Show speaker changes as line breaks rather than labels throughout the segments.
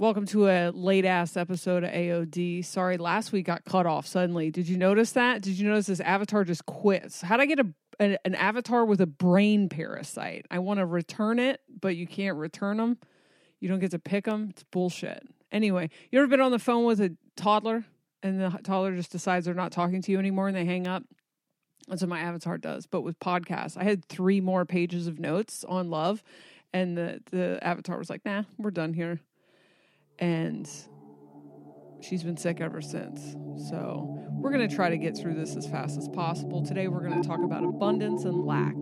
Welcome to a late ass episode of AOD. Sorry, last week got cut off suddenly. Did you notice that? Did you notice this avatar just quits? How'd I get a, a an avatar with a brain parasite? I want to return it, but you can't return them. You don't get to pick them. It's bullshit. Anyway, you ever been on the phone with a toddler and the toddler just decides they're not talking to you anymore and they hang up? That's what my avatar does. But with podcasts, I had three more pages of notes on love, and the the avatar was like, "Nah, we're done here." And she's been sick ever since. So, we're going to try to get through this as fast as possible. Today, we're going to talk about abundance and lack.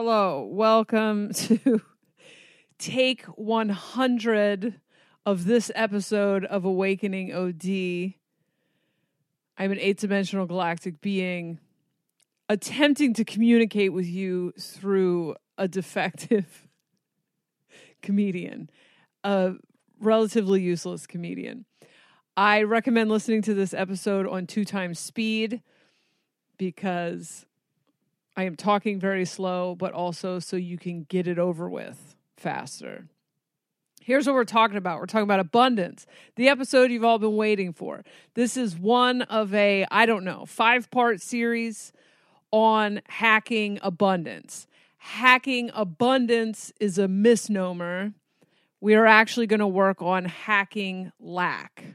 Hello, welcome to take 100 of this episode of Awakening OD. I'm an eight dimensional galactic being attempting to communicate with you through a defective comedian, a relatively useless comedian. I recommend listening to this episode on two times speed because I am talking very slow, but also so you can get it over with faster. Here's what we're talking about. We're talking about abundance, the episode you've all been waiting for. This is one of a, I don't know, five part series on hacking abundance. Hacking abundance is a misnomer. We are actually going to work on hacking lack,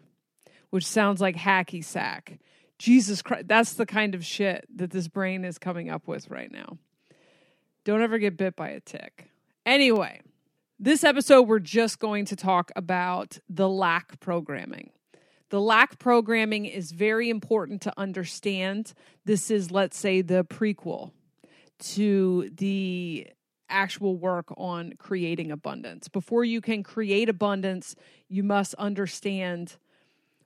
which sounds like hacky sack. Jesus Christ, that's the kind of shit that this brain is coming up with right now. Don't ever get bit by a tick. Anyway, this episode, we're just going to talk about the lack programming. The lack programming is very important to understand. This is, let's say, the prequel to the actual work on creating abundance. Before you can create abundance, you must understand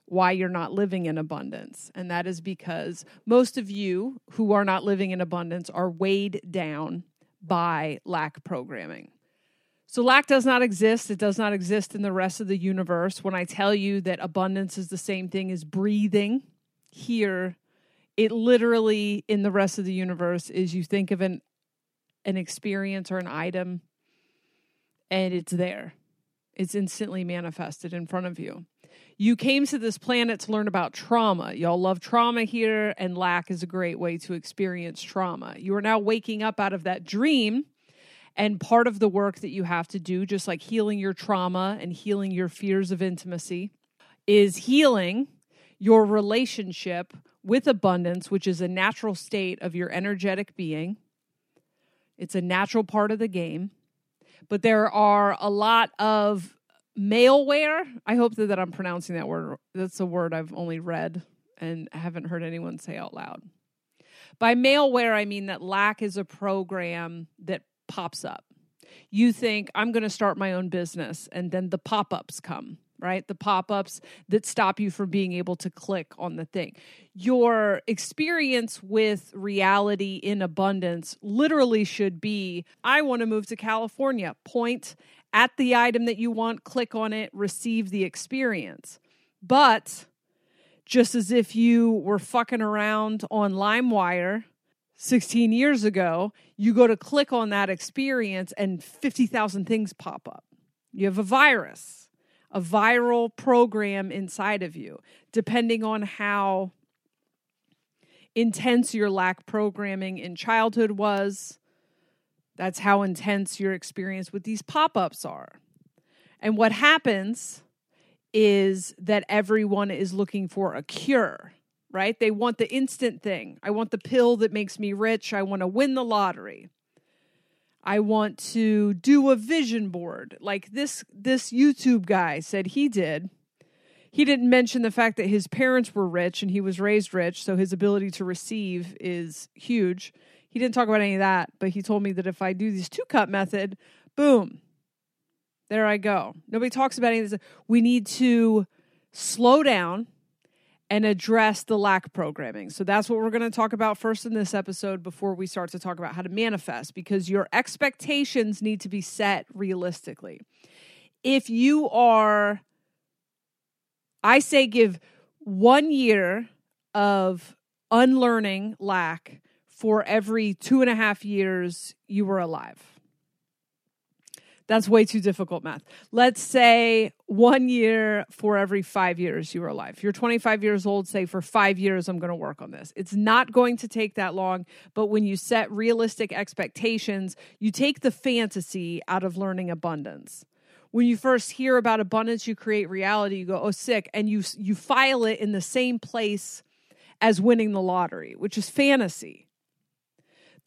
why you're not living in abundance. And that is because most of you who are not living in abundance are weighed down by lack programming. So, lack does not exist. It does not exist in the rest of the universe. When I tell you that abundance is the same thing as breathing, here, it literally in the rest of the universe is you think of an an experience or an item and it's there. It's instantly manifested in front of you. You came to this planet to learn about trauma. Y'all love trauma here, and lack is a great way to experience trauma. You are now waking up out of that dream and part of the work that you have to do, just like healing your trauma and healing your fears of intimacy, is healing your relationship with abundance, which is a natural state of your energetic being. It's a natural part of the game. But there are a lot of maleware. I hope that, that I'm pronouncing that word. That's a word I've only read and haven't heard anyone say out loud. By maleware, I mean that lack is a program that pops up. You think, I'm going to start my own business, and then the pop ups come, right? The pop ups that stop you from being able to click on the thing. Your experience with reality in abundance literally should be I want to move to California. Point at the item that you want, click on it, receive the experience. But just as if you were fucking around on LimeWire 16 years ago, you go to click on that experience and 50,000 things pop up. You have a virus, a viral program inside of you, depending on how intense your lack programming in childhood was. That's how intense your experience with these pop ups are. And what happens is that everyone is looking for a cure right? They want the instant thing. I want the pill that makes me rich. I want to win the lottery. I want to do a vision board like this this YouTube guy said he did. He didn't mention the fact that his parents were rich and he was raised rich, so his ability to receive is huge. He didn't talk about any of that, but he told me that if I do this two cup method, boom, there I go. Nobody talks about any of this. We need to slow down and address the lack programming. So that's what we're going to talk about first in this episode before we start to talk about how to manifest because your expectations need to be set realistically. If you are, I say, give one year of unlearning lack for every two and a half years you were alive. That's way too difficult math. Let's say one year for every five years you were alive. If you're 25 years old, say for five years, I'm going to work on this. It's not going to take that long, but when you set realistic expectations, you take the fantasy out of learning abundance. When you first hear about abundance, you create reality. You go, "Oh, sick," and you you file it in the same place as winning the lottery, which is fantasy.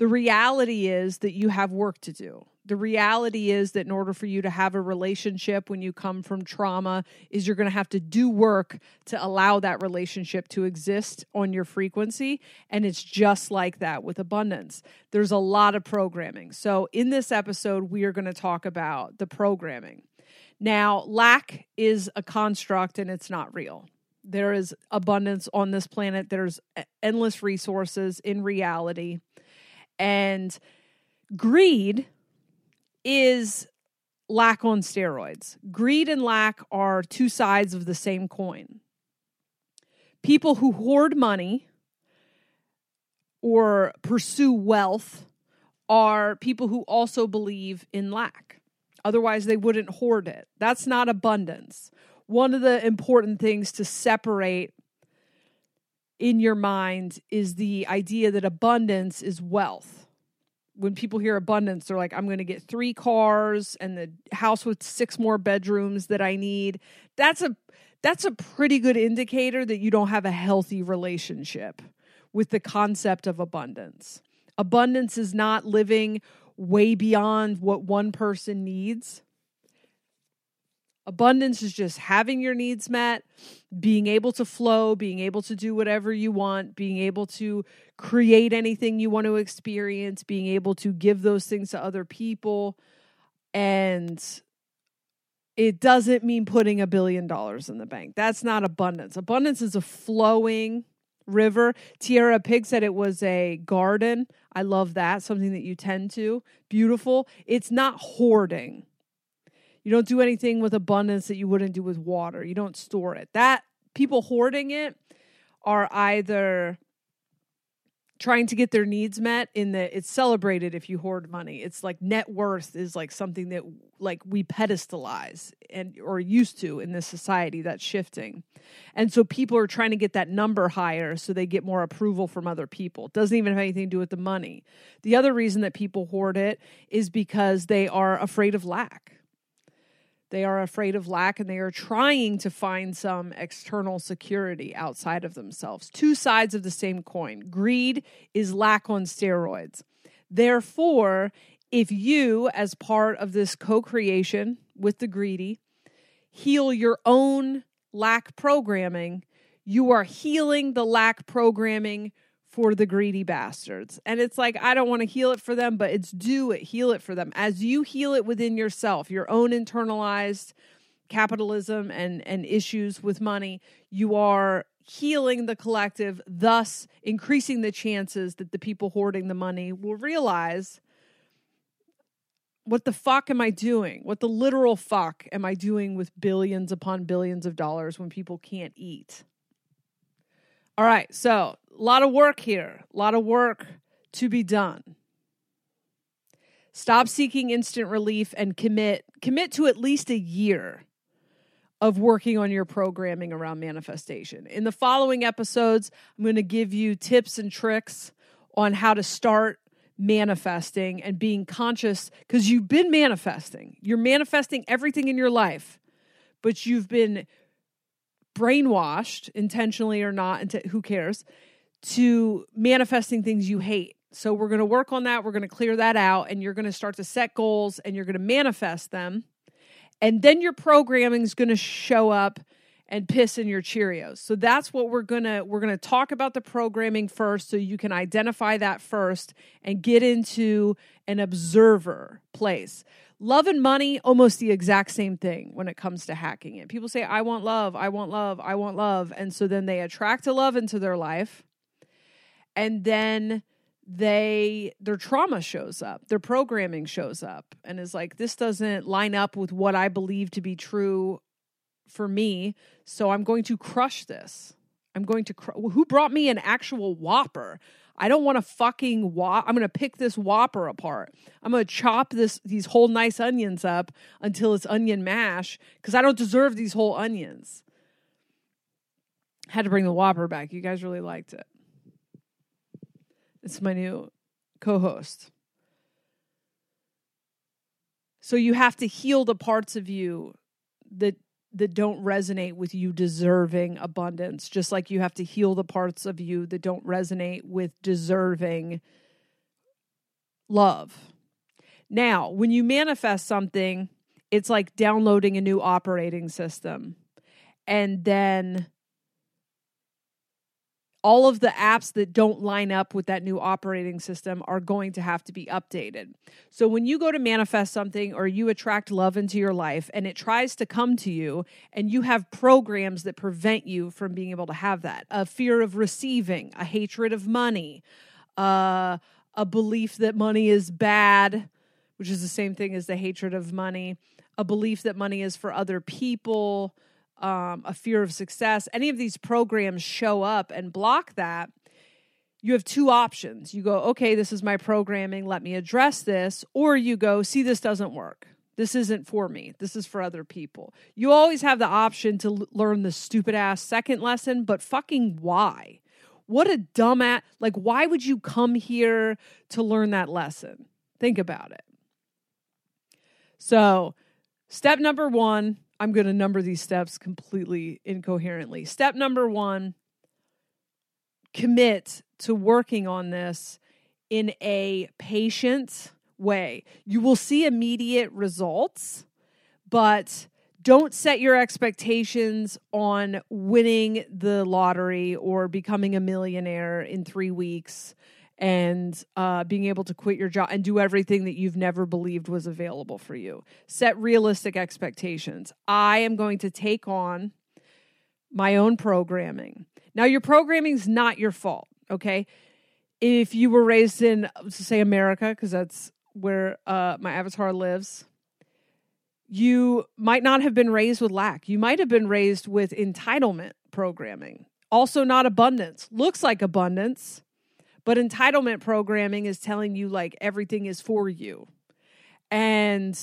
The reality is that you have work to do. The reality is that in order for you to have a relationship when you come from trauma is you're going to have to do work to allow that relationship to exist on your frequency and it's just like that with abundance. There's a lot of programming. So in this episode we are going to talk about the programming. Now lack is a construct and it's not real. There is abundance on this planet. There's endless resources in reality and greed is lack on steroids. Greed and lack are two sides of the same coin. People who hoard money or pursue wealth are people who also believe in lack. Otherwise, they wouldn't hoard it. That's not abundance. One of the important things to separate in your mind is the idea that abundance is wealth when people hear abundance, they're like, I'm going to get three cars and the house with six more bedrooms that I need. That's a that's a pretty good indicator that you don't have a healthy relationship with the concept of abundance. Abundance is not living way beyond what one person needs. Abundance is just having your needs met, being able to flow, being able to do whatever you want, being able to create anything you want to experience, being able to give those things to other people. And it doesn't mean putting a billion dollars in the bank. That's not abundance. Abundance is a flowing river. Tierra Pig said it was a garden. I love that, something that you tend to. Beautiful. It's not hoarding. You don't do anything with abundance that you wouldn't do with water. You don't store it. That people hoarding it are either trying to get their needs met in the it's celebrated if you hoard money. It's like net worth is like something that like we pedestalize and or used to in this society that's shifting. And so people are trying to get that number higher so they get more approval from other people. It doesn't even have anything to do with the money. The other reason that people hoard it is because they are afraid of lack they are afraid of lack and they are trying to find some external security outside of themselves. Two sides of the same coin. Greed is lack on steroids. Therefore, if you, as part of this co creation with the greedy, heal your own lack programming, you are healing the lack programming for the greedy bastards. And it's like, I don't want to heal it for them, but it's do it, heal it for them. As you heal it within yourself, your own internalized capitalism and, and issues with money, you are healing the collective, thus increasing the chances that the people hoarding the money will realize what the fuck am I doing? What the literal fuck am I doing with billions upon billions of dollars when people can't eat? All right, so a lot of work here, a lot of work to be done. Stop seeking instant relief and commit commit to at least a year of working on your programming around manifestation. In the following episodes, I'm going to give you tips and tricks on how to start manifesting and being conscious because you've been manifesting. You're manifesting everything in your life, but you've been brainwashed intentionally or not, who cares, to manifesting things you hate. So we're going to work on that. We're going to clear that out and you're going to start to set goals and you're going to manifest them. And then your programming is going to show up and piss in your Cheerios. So that's what we're going to we're going to talk about the programming first so you can identify that first and get into an observer place. Love and money, almost the exact same thing when it comes to hacking it. People say, I want love, I want love, I want love. And so then they attract a love into their life. And then they their trauma shows up their programming shows up and is like this doesn't line up with what i believe to be true for me so i'm going to crush this i'm going to cr- who brought me an actual whopper I don't want to fucking whop. I'm going to pick this whopper apart. I'm going to chop this these whole nice onions up until it's onion mash because I don't deserve these whole onions. Had to bring the whopper back. You guys really liked it. It's my new co-host. So you have to heal the parts of you that that don't resonate with you deserving abundance, just like you have to heal the parts of you that don't resonate with deserving love. Now, when you manifest something, it's like downloading a new operating system. And then all of the apps that don't line up with that new operating system are going to have to be updated. So when you go to manifest something or you attract love into your life and it tries to come to you and you have programs that prevent you from being able to have that, a fear of receiving, a hatred of money, uh, a belief that money is bad, which is the same thing as the hatred of money, a belief that money is for other people, um, a fear of success, any of these programs show up and block that, you have two options. You go, okay, this is my programming, let me address this. Or you go, see, this doesn't work. This isn't for me. This is for other people. You always have the option to l- learn the stupid ass second lesson, but fucking why? What a dumb at like why would you come here to learn that lesson? Think about it. So, step number 1, I'm going to number these steps completely incoherently. Step number one commit to working on this in a patient way. You will see immediate results, but don't set your expectations on winning the lottery or becoming a millionaire in three weeks and uh, being able to quit your job and do everything that you've never believed was available for you. Set realistic expectations. I am going to take on my own programming. Now, your programming is not your fault, okay? If you were raised in, say, America, because that's where uh, my avatar lives, you might not have been raised with lack. You might have been raised with entitlement programming. Also, not abundance. Looks like abundance, but entitlement programming is telling you like everything is for you. And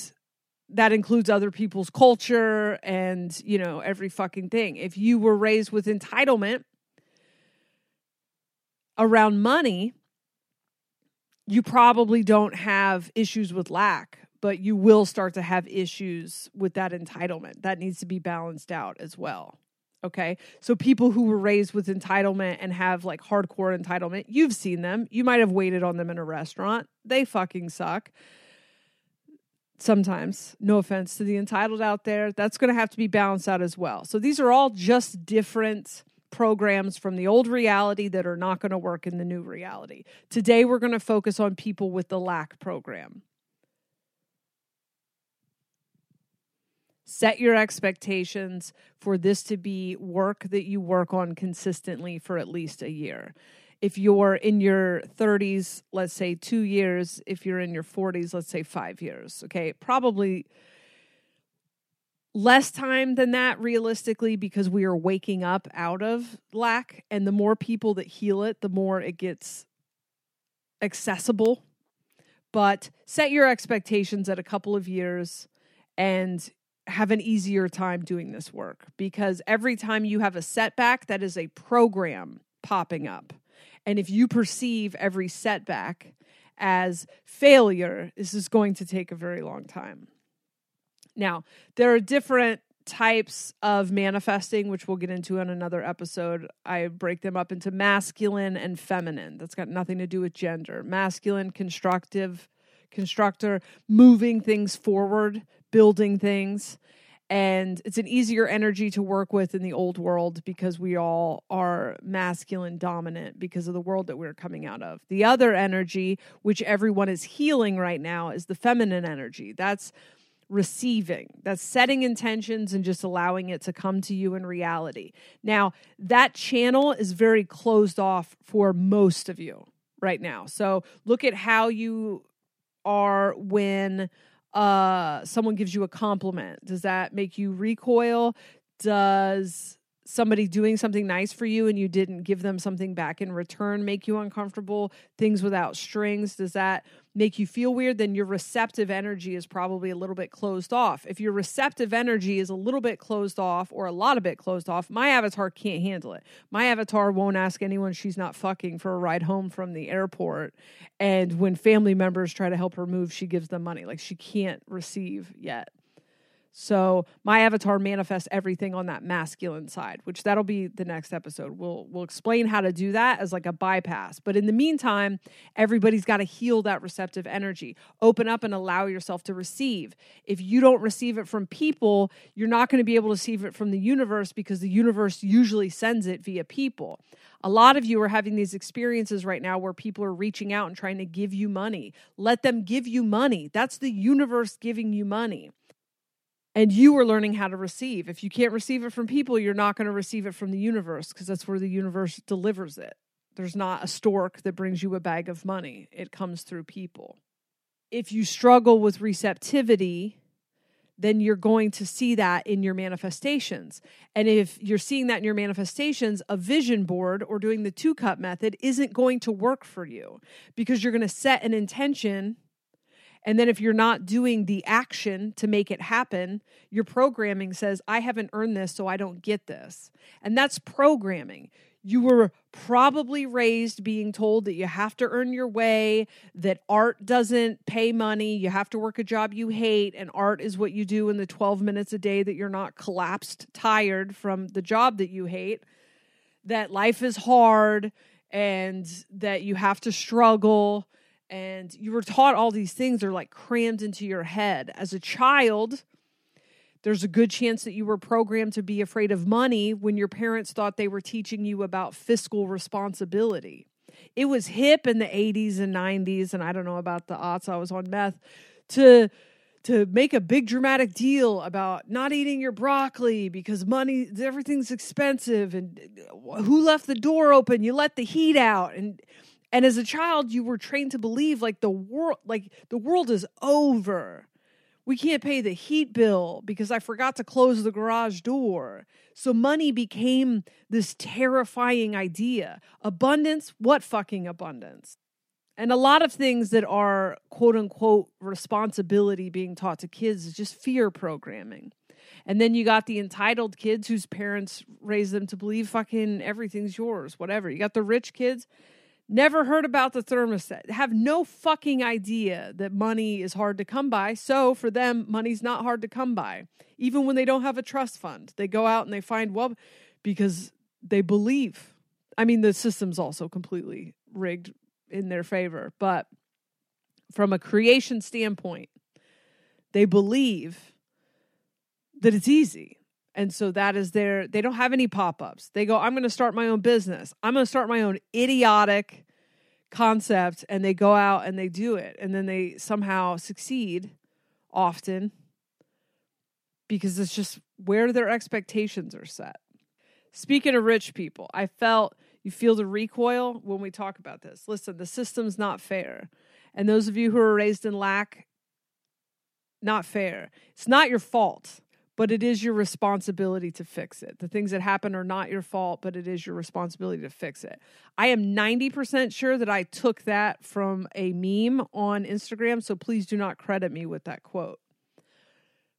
that includes other people's culture and, you know, every fucking thing. If you were raised with entitlement around money, you probably don't have issues with lack but you will start to have issues with that entitlement. That needs to be balanced out as well. Okay. So people who were raised with entitlement and have like hardcore entitlement, you've seen them. You might have waited on them in a restaurant. They fucking suck. Sometimes, no offense to the entitled out there, that's going to have to be balanced out as well. So these are all just different programs from the old reality that are not going to work in the new reality. Today, we're going to focus on people with the lack program. Set your expectations for this to be work that you work on consistently for at least a year. If you're in your 30s, let's say two years. If you're in your 40s, let's say five years. Okay. Probably less time than that realistically because we are waking up out of lack. And the more people that heal it, the more it gets accessible. But set your expectations at a couple of years and have an easier time doing this work because every time you have a setback, that is a program popping up. And if you perceive every setback as failure, this is going to take a very long time. Now, there are different types of manifesting, which we'll get into in another episode. I break them up into masculine and feminine. That's got nothing to do with gender. Masculine, constructive, constructor, moving things forward, building things. And it's an easier energy to work with in the old world because we all are masculine dominant because of the world that we're coming out of. The other energy, which everyone is healing right now, is the feminine energy. That's receiving, that's setting intentions and just allowing it to come to you in reality. Now, that channel is very closed off for most of you right now. So look at how you are when uh someone gives you a compliment. Does that make you recoil? Does somebody doing something nice for you and you didn't give them something back in return make you uncomfortable? Things without strings? Does that make you feel weird then your receptive energy is probably a little bit closed off. If your receptive energy is a little bit closed off or a lot of bit closed off my avatar can't handle it. My avatar won't ask anyone she's not fucking for a ride home from the airport. And when family members try to help her move she gives them money. Like she can't receive yet so my avatar manifests everything on that masculine side, which that'll be the next episode. We'll we'll explain how to do that as like a bypass. But in the meantime, everybody's got to heal that receptive energy. Open up and allow yourself to receive. If you don't receive it from people, you're not going to be able to receive it from the universe because the universe usually sends it via people. A lot of you are having these experiences right now where people are reaching out and trying to give you money. Let them give you money. That's the universe giving you money and you are learning how to receive. If you can't receive it from people, you're not going to receive it from the universe because that's where the universe delivers it. There's not a stork that brings you a bag of money, it comes through people. If you struggle with receptivity, then you're going to see that in your manifestations. And if you're seeing that in your manifestations, a vision board or doing the two cup method isn't going to work for you because you're going to set an intention and then if you're not doing the action to make it happen, your programming says, I haven't earned this, so I don't get this. And that's programming. You were probably raised being told that you have to earn your way, that art doesn't pay money, you have to work a job you hate, and art is what you do in the 12 minutes a day that you're not collapsed tired from the job that you hate, that life is hard and that you have to struggle and you were taught all these things are like crammed into your head. As a child There's a good chance that you were programmed to be afraid of money when your parents thought they were teaching you about fiscal responsibility. It was hip in the 80s and 90s, and I don't know about the aughts, I was on meth, to to make a big dramatic deal about not eating your broccoli because money everything's expensive and uh, who left the door open? You let the heat out. And and as a child you were trained to believe like the world like the world is over we can't pay the heat bill because I forgot to close the garage door. So money became this terrifying idea. Abundance, what fucking abundance? And a lot of things that are quote unquote responsibility being taught to kids is just fear programming. And then you got the entitled kids whose parents raise them to believe fucking everything's yours, whatever. You got the rich kids Never heard about the thermostat. Have no fucking idea that money is hard to come by. So for them, money's not hard to come by. Even when they don't have a trust fund, they go out and they find, well, because they believe. I mean, the system's also completely rigged in their favor. But from a creation standpoint, they believe that it's easy. And so that is their, they don't have any pop ups. They go, I'm going to start my own business. I'm going to start my own idiotic concept. And they go out and they do it. And then they somehow succeed often because it's just where their expectations are set. Speaking of rich people, I felt you feel the recoil when we talk about this. Listen, the system's not fair. And those of you who are raised in lack, not fair. It's not your fault but it is your responsibility to fix it. The things that happen are not your fault, but it is your responsibility to fix it. I am 90% sure that I took that from a meme on Instagram, so please do not credit me with that quote.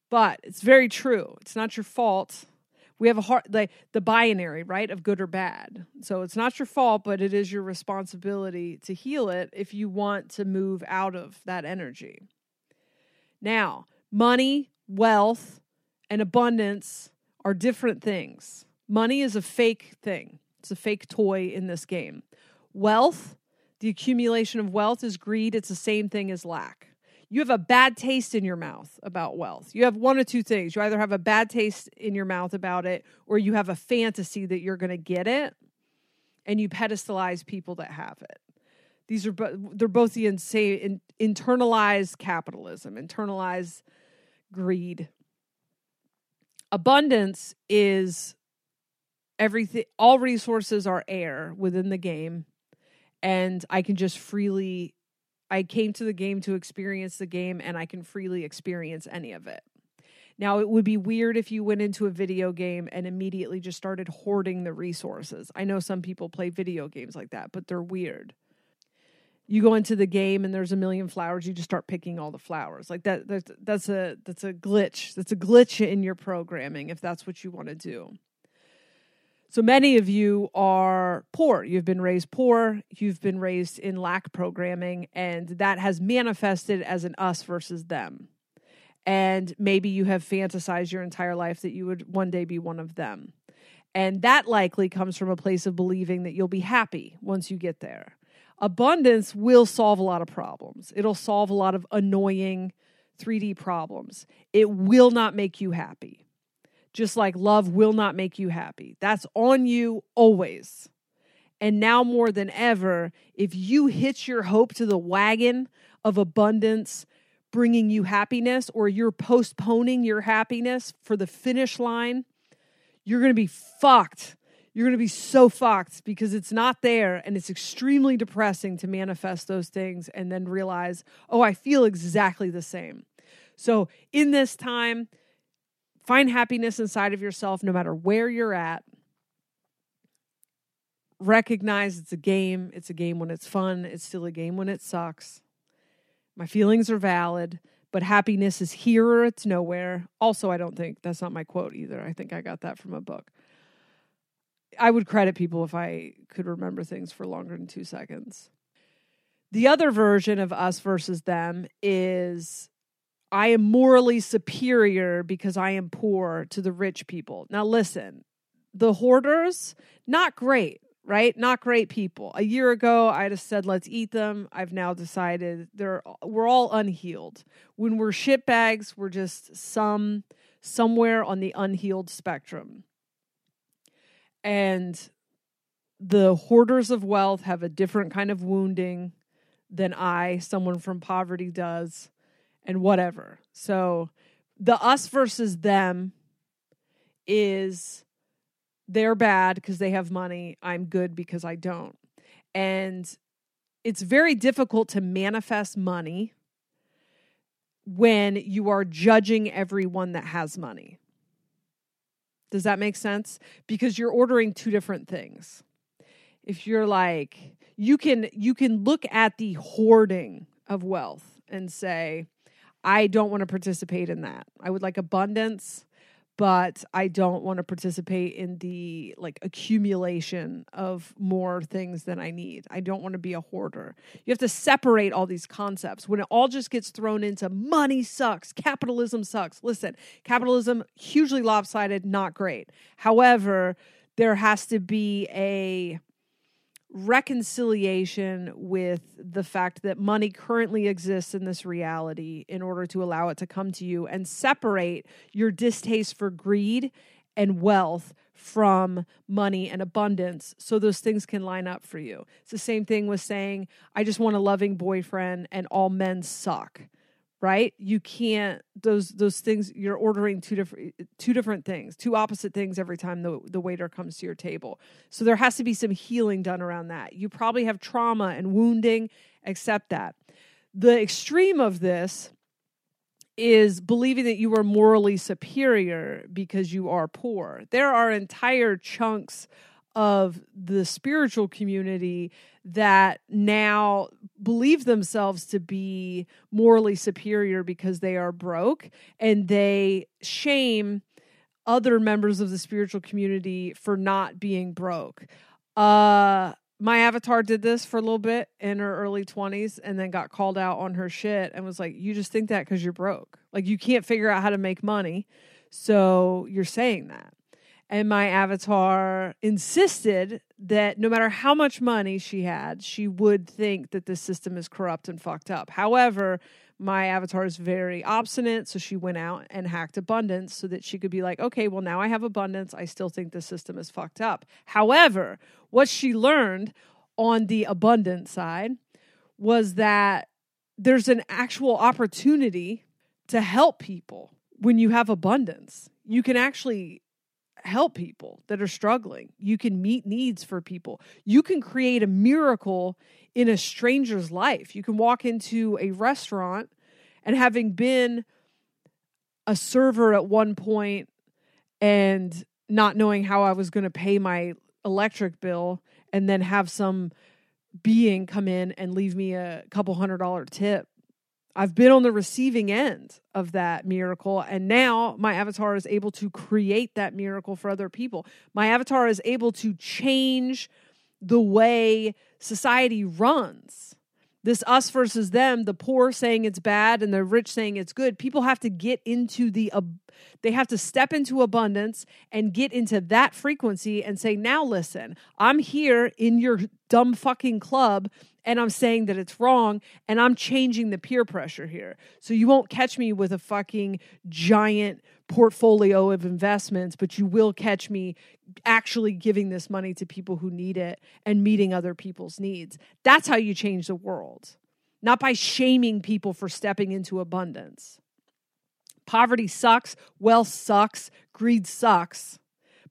But it's very true. It's not your fault. We have a hard like the binary, right, of good or bad. So it's not your fault, but it is your responsibility to heal it if you want to move out of that energy. Now, money, wealth, and abundance are different things. Money is a fake thing, it's a fake toy in this game. Wealth, the accumulation of wealth, is greed. It's the same thing as lack. You have a bad taste in your mouth about wealth. You have one of two things. You either have a bad taste in your mouth about it, or you have a fantasy that you're going to get it, and you pedestalize people that have it. These are they're both the insane in, internalized capitalism, internalized greed abundance is everything all resources are air within the game. And i can just freely i came to the game to experience the game and i can freely experience any of it. Now it would be weird if you went into a video game and immediately just started hoarding the resources. I know some people play video games like that but they're weird you go into the game and there's a million flowers you just start picking all the flowers. Like that that's, that's a that's a glitch. That's a glitch in your programming if that's what you want to do. So many of you are poor. You've been raised poor. You've been raised in lack programming and that has manifested as an us versus them. And maybe you have fantasized your entire life that you would one day be one of them. And that likely comes from a place of believing that you'll be happy once you get there abundance will solve a lot of problems. It'll solve a lot of annoying 3D problems. It will not make you happy. Just like love will not make you happy. That's on you always. And now more than ever, if you hitch your hope to the wagon of abundance bringing you happiness, or you're postponing your happiness for the finish line, you're going to be fucked you're going to be so fucked because it's not there and it's extremely depressing to manifest those things and then realize, oh, I feel exactly the same. So, in this time, find happiness inside of yourself no matter where you're at. Recognize it's a game. It's a game when it's fun, it's still a game when it sucks. My feelings are valid, but happiness is here or it's nowhere. Also, I don't think that's not my quote either. I think I got that from a book. I would credit people if I could remember things for longer than two seconds. The other version of us versus them is I am morally superior because I am poor to the rich people. Now, listen, the hoarders, not great, right? Not great people. A year ago, I'd have said, let's eat them. I've now decided they're, we're all unhealed. When we're shitbags, we're just some somewhere on the unhealed spectrum. And the hoarders of wealth have a different kind of wounding than I, someone from poverty, does, and whatever. So the us versus them is they're bad because they have money. I'm good because I don't. And it's very difficult to manifest money when you are judging everyone that has money. Does that make sense? Because you're ordering two different things. If you're like you can you can look at the hoarding of wealth and say I don't want to participate in that. I would like abundance but I don't want to participate in the like accumulation of more things than I need. I don't want to be a hoarder. You have to separate all these concepts. When it all just gets thrown into money sucks, capitalism sucks. Listen, capitalism hugely lopsided, not great. However, there has to be a reconciliation with the fact that money currently exists in this reality in order to allow it to come to you and separate your distaste for greed and wealth from money and abundance so those things can line up for you. It's the same thing with saying, I just want a loving boyfriend and all men suck right? You can't those those things you're ordering two different two different things two opposite things every time the the waiter comes to your table. So there has to be some healing done around that. You probably have trauma and wounding accept that. The extreme of this is believing that you are morally superior because you are poor. There are entire chunks of the spiritual community that now believe themselves to be morally superior because they are broke and they shame other members of the spiritual community for not being broke. Uh my avatar did this for a little bit in her early 20s and then got called out on her shit and was like you just think that cuz you're broke. Like you can't figure out how to make money. So you're saying that and my avatar insisted that no matter how much money she had, she would think that the system is corrupt and fucked up. However, my avatar is very obstinate, so she went out and hacked abundance so that she could be like, okay, well, now I have abundance. I still think the system is fucked up. However, what she learned on the abundance side was that there's an actual opportunity to help people when you have abundance. You can actually help people that are struggling. You can meet needs for people. You can create a miracle in a stranger's life. You can walk into a restaurant and having been a server at one point and not knowing how I was going to pay my electric bill and then have some being come in and leave me a couple hundred dollar tip I've been on the receiving end of that miracle. And now my avatar is able to create that miracle for other people. My avatar is able to change the way society runs. This us versus them, the poor saying it's bad and the rich saying it's good. People have to get into the, uh, they have to step into abundance and get into that frequency and say, now listen, I'm here in your dumb fucking club and I'm saying that it's wrong and I'm changing the peer pressure here. So you won't catch me with a fucking giant portfolio of investments, but you will catch me actually giving this money to people who need it and meeting other people's needs. That's how you change the world, not by shaming people for stepping into abundance. Poverty sucks, wealth sucks, greed sucks,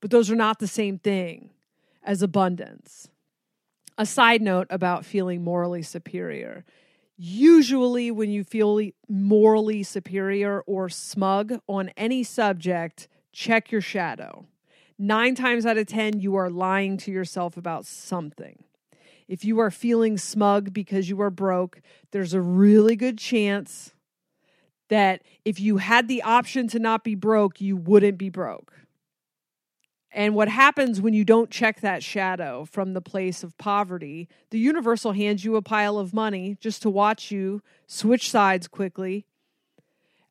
but those are not the same thing as abundance a side note about feeling morally superior. Usually, when you feel morally superior or smug on any subject, check your shadow. Nine times out of 10, you are lying to yourself about something. If you are feeling smug because you are broke, there's a really good chance that if you had the option to not be broke, you wouldn't be broke. And what happens when you don't check that shadow from the place of poverty? The universe will hand you a pile of money just to watch you switch sides quickly.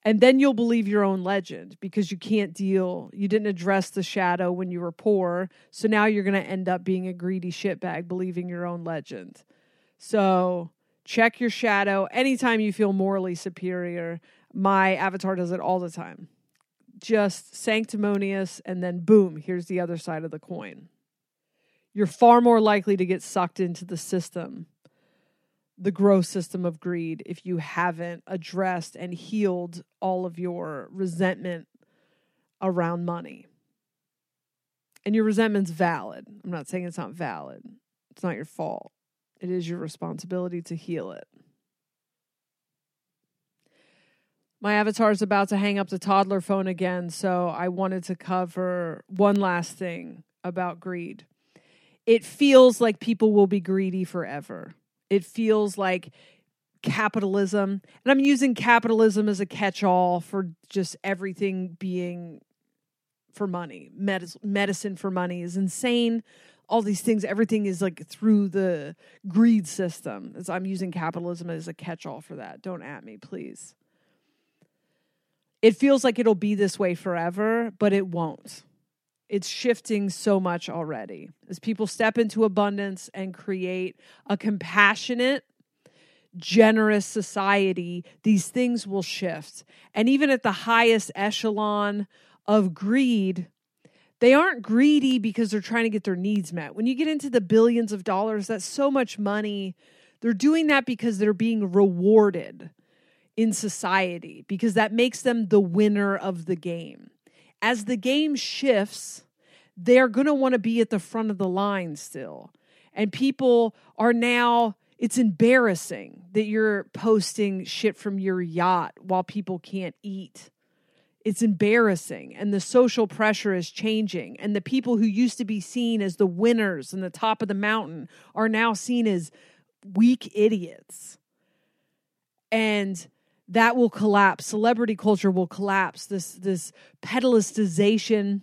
And then you'll believe your own legend because you can't deal. You didn't address the shadow when you were poor. So now you're going to end up being a greedy shitbag, believing your own legend. So check your shadow anytime you feel morally superior. My avatar does it all the time just sanctimonious, and then boom, here's the other side of the coin. You're far more likely to get sucked into the system, the gross system of greed, if you haven't addressed and healed all of your resentment around money. And your resentment's valid. I'm not saying it's not valid, it's not your fault. It is your responsibility to heal it. My avatar is about to hang up the toddler phone again, so I wanted to cover one last thing about greed. It feels like people will be greedy forever. It feels like capitalism, and I'm using capitalism as a catch all for just everything being for money. medicine for money is insane. All these things, everything is like through the greed system. I'm using capitalism as a catch all for that. Don't at me, please it feels like it'll be this way forever, but it won't. It's shifting so much already. As people step into abundance and create a compassionate, generous society, these things will shift. And even at the highest echelon of greed, they aren't greedy because they're trying to get their needs met. When you get into the billions of dollars, that's so much money. They're doing that because they're being rewarded in society because that makes them the winner of the game. As the game shifts, they're going to want to be at the front of the line still. And people are now, it's embarrassing that you're posting shit from your yacht while people can't eat. It's embarrassing. And the social pressure is changing. And the people who used to be seen as the winners and the top of the mountain are now seen as weak idiots. And that will collapse. Celebrity culture will collapse. This this pedestalization,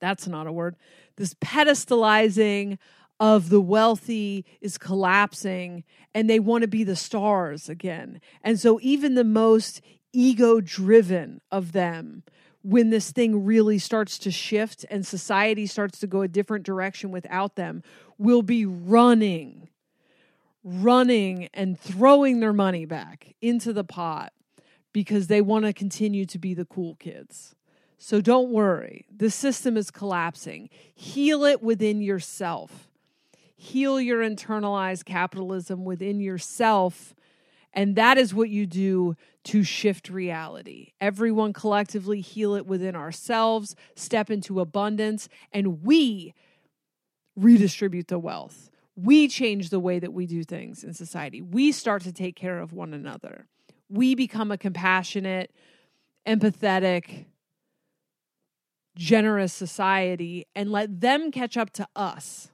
that's not a word. This pedestalizing of the wealthy is collapsing and they want to be the stars again. And so even the most ego driven of them when this thing really starts to shift and society starts to go a different direction without them will be running running and throwing their money back into the pot because they want to continue to be the cool kids. So don't worry, the system is collapsing. Heal it within yourself. Heal your internalized capitalism within yourself. And that is what you do to shift reality. Everyone collectively heal it within ourselves, step into abundance, and we redistribute the wealth we change the way that we do things in society. We start to take care of one another. We become a compassionate, empathetic, generous society and let them catch up to us.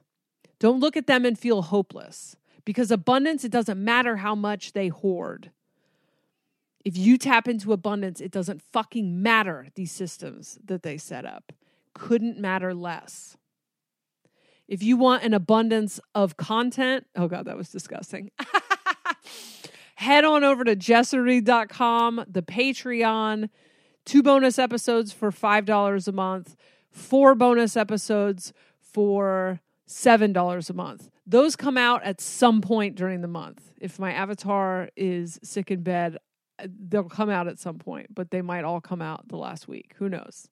Don't look at them and feel hopeless because abundance, it doesn't matter how much they hoard. If you tap into abundance, it doesn't fucking matter these systems that they set up. Couldn't matter less. If you want an abundance of content, oh God, that was disgusting. Head on over to jessareed.com, the Patreon, two bonus episodes for $5 a month, four bonus episodes for $7 a month. Those come out at some point during the month. If my avatar is sick in bed, uh, they'll come out at some point, but they might all come out the last week. Who knows?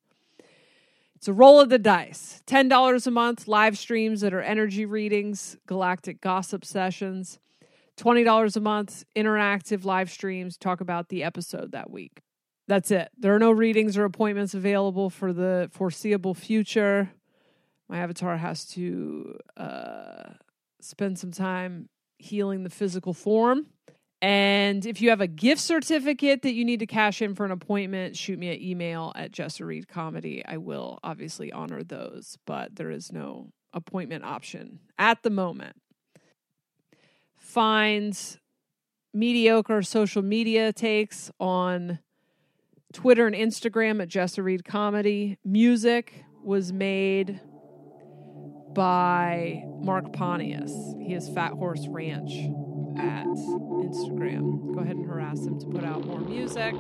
It's a roll of the dice. $10 a month, live streams that are energy readings, galactic gossip sessions. $20 a month, interactive live streams, talk about the episode that week. That's it. There are no readings or appointments available for the foreseeable future. My avatar has to uh, spend some time healing the physical form. And if you have a gift certificate that you need to cash in for an appointment, shoot me an email at Jessa Reed Comedy. I will obviously honor those, but there is no appointment option at the moment. Find mediocre social media takes on Twitter and Instagram at Jessa Reed Comedy. Music was made by Mark Pontius. He has Fat Horse Ranch at Instagram. Go ahead and harass him to put out more music.